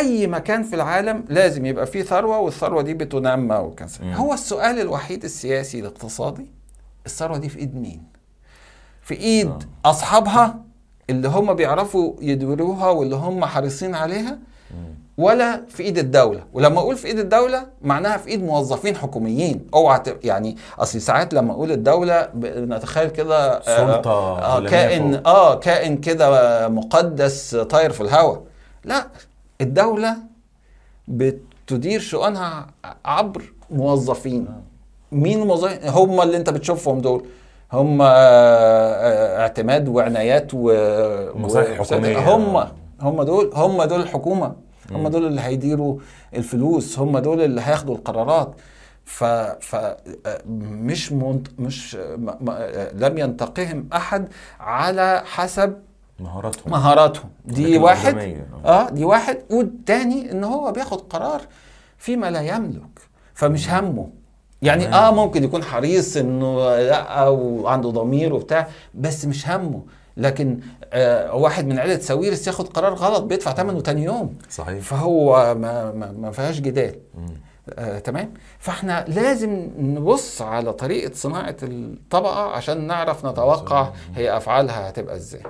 أي مكان في العالم لازم يبقى فيه ثروة والثروة دي بتنمى وكذا. هو السؤال الوحيد السياسي الاقتصادي الثروة دي في إيد مين في إيد آه. أصحابها اللي هم بيعرفوا يديروها واللي هم حريصين عليها ولا في إيد الدولة ولما أقول في إيد الدولة معناها في إيد موظفين حكوميين أوعى يعني أصل ساعات لما أقول الدولة ب- نتخيل كده آه، سلطة آه عالمية كائن فوق. آه كائن كده مقدس طاير في الهواء لا الدولة بتدير شؤونها عبر موظفين. مين الموظفين؟ هم اللي انت بتشوفهم دول. هم آه، آه، اعتماد وعنايات و حكومية. هم هم دول هم دول الحكومة. هم دول اللي هيديروا الفلوس. هم دول اللي هياخدوا القرارات. ف ف آه، مش منت... مش م... م... لم ينتقهم أحد على حسب مهاراتهم. مهاراتهم. دي واحد. الأقدمية، آه. دي واحد. والتاني إن هو بياخد قرار فيما لا يملك فمش همه. يعني. آه ممكن يكون حريص إنه لا وعنده ضمير وبتاع بس مش همه. لكن آه واحد من عيله ساويرس ياخد قرار غلط بيدفع ثمنه تاني يوم. صحيح. فهو ما ما, ما فيهاش جدال. آه، تمام. فإحنا لازم نبص على طريقة صناعة الطبقة عشان نعرف نتوقع هي أفعالها هتبقى إزاي.